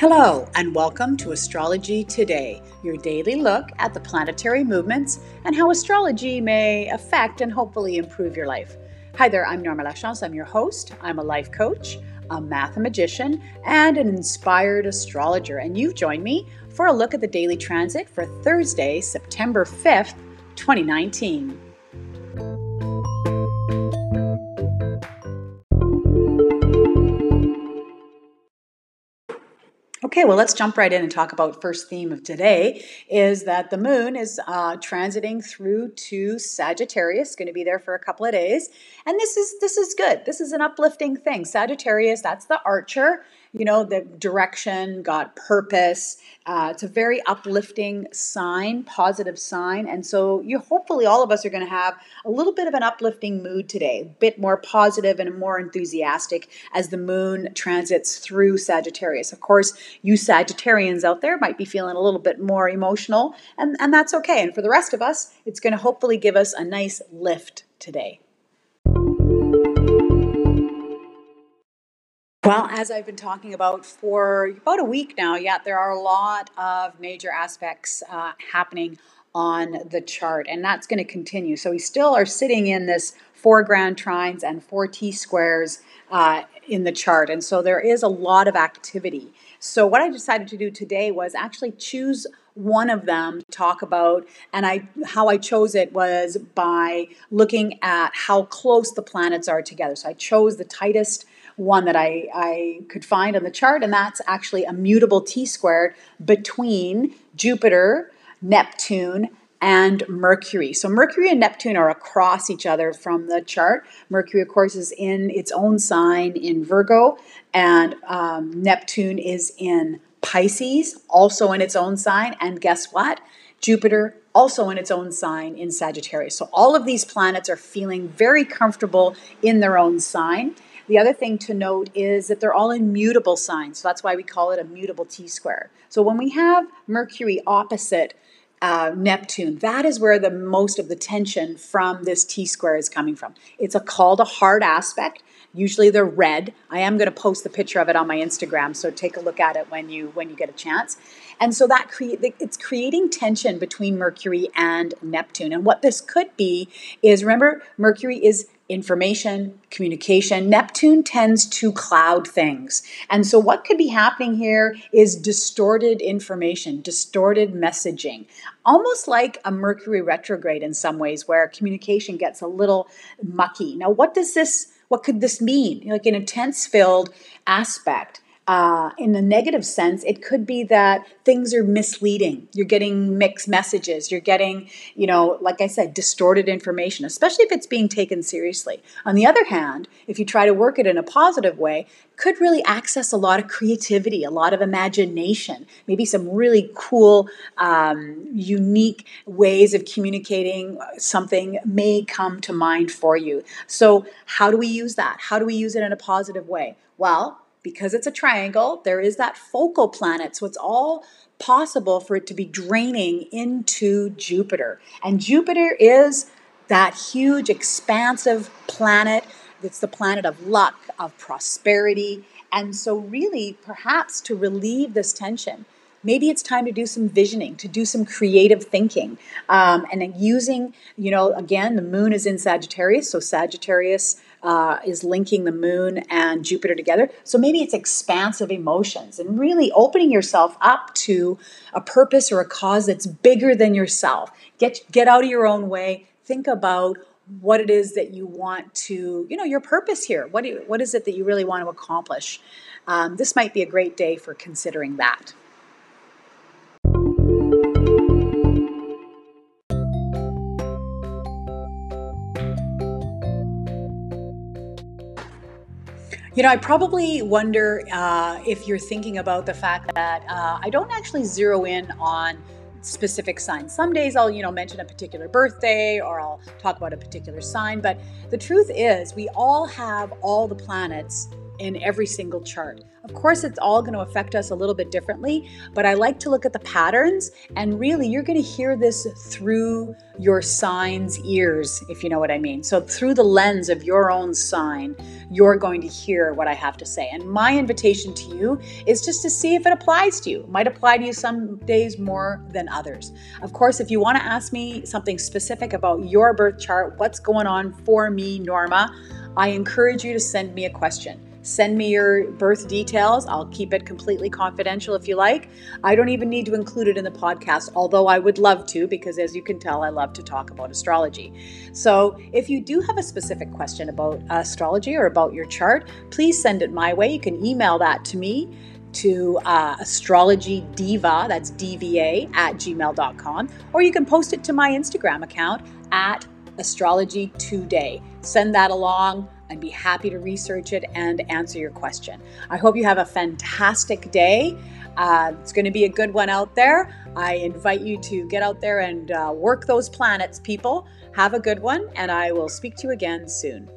Hello, and welcome to Astrology Today, your daily look at the planetary movements and how astrology may affect and hopefully improve your life. Hi there, I'm Norma Lachance. I'm your host. I'm a life coach, a mathemagician, and an inspired astrologer. And you've joined me for a look at the daily transit for Thursday, September 5th, 2019. Okay, well, let's jump right in and talk about first theme of today is that the moon is uh, transiting through to Sagittarius, going to be there for a couple of days, and this is this is good. This is an uplifting thing. Sagittarius, that's the archer, you know, the direction, got purpose. Uh, it's a very uplifting sign, positive sign. And so you hopefully all of us are going to have a little bit of an uplifting mood today, a bit more positive and more enthusiastic as the moon transits through Sagittarius. Of course, you Sagittarians out there might be feeling a little bit more emotional, and, and that's okay. And for the rest of us, it's going to hopefully give us a nice lift today. Well, as I've been talking about for about a week now, yeah, there are a lot of major aspects uh, happening on the chart, and that's going to continue. So we still are sitting in this four grand trines and four T squares uh, in the chart, and so there is a lot of activity. So what I decided to do today was actually choose one of them to talk about and I how I chose it was by looking at how close the planets are together. So I chose the tightest one that I, I could find on the chart, and that's actually a mutable T square between Jupiter, Neptune, and Mercury. So Mercury and Neptune are across each other from the chart. Mercury, of course, is in its own sign in Virgo, and um, Neptune is in Pisces, also in its own sign. And guess what? Jupiter also in its own sign in Sagittarius. So all of these planets are feeling very comfortable in their own sign. The other thing to note is that they're all in mutable signs. So that's why we call it a mutable T square. So when we have Mercury opposite uh, Neptune, that is where the most of the tension from this T square is coming from. It's a called a hard aspect. Usually they're red. I am going to post the picture of it on my Instagram, so take a look at it when you when you get a chance. And so that create it's creating tension between Mercury and Neptune. And what this could be is remember Mercury is information, communication. Neptune tends to cloud things. And so, what could be happening here is distorted information, distorted messaging, almost like a Mercury retrograde in some ways, where communication gets a little mucky. Now, what does this? What could this mean? Like an intense filled aspect uh, in a negative sense, it could be that things are misleading. You're getting mixed messages. You're getting, you know, like I said, distorted information, especially if it's being taken seriously. On the other hand, if you try to work it in a positive way, could really access a lot of creativity, a lot of imagination, maybe some really cool, um, unique ways of communicating something may come to mind for you. So, how do we use that? How do we use it in a positive way? Well, because it's a triangle, there is that focal planet. So it's all possible for it to be draining into Jupiter. And Jupiter is that huge, expansive planet. It's the planet of luck, of prosperity. And so, really, perhaps to relieve this tension, maybe it's time to do some visioning, to do some creative thinking. Um, and then using, you know, again, the moon is in Sagittarius. So, Sagittarius uh, is linking the moon and Jupiter together. So maybe it's expansive emotions and really opening yourself up to a purpose or a cause that's bigger than yourself. Get get out of your own way. Think about what it is that you want to, you know, your purpose here. What you, what is it that you really want to accomplish? Um, this might be a great day for considering that. You know, I probably wonder uh, if you're thinking about the fact that uh, I don't actually zero in on specific signs. Some days I'll, you know, mention a particular birthday or I'll talk about a particular sign, but the truth is we all have all the planets in every single chart. Of course, it's all going to affect us a little bit differently, but I like to look at the patterns, and really, you're going to hear this through your sign's ears, if you know what I mean. So, through the lens of your own sign, you're going to hear what I have to say. And my invitation to you is just to see if it applies to you. It might apply to you some days more than others. Of course, if you want to ask me something specific about your birth chart, what's going on for me, Norma, I encourage you to send me a question. Send me your birth details. I'll keep it completely confidential if you like. I don't even need to include it in the podcast, although I would love to, because as you can tell, I love to talk about astrology. So if you do have a specific question about astrology or about your chart, please send it my way. You can email that to me to uh, astrology diva that's dva at gmail.com or you can post it to my instagram account at astrology today send that along I'd be happy to research it and answer your question. I hope you have a fantastic day. Uh, it's going to be a good one out there. I invite you to get out there and uh, work those planets, people. Have a good one, and I will speak to you again soon.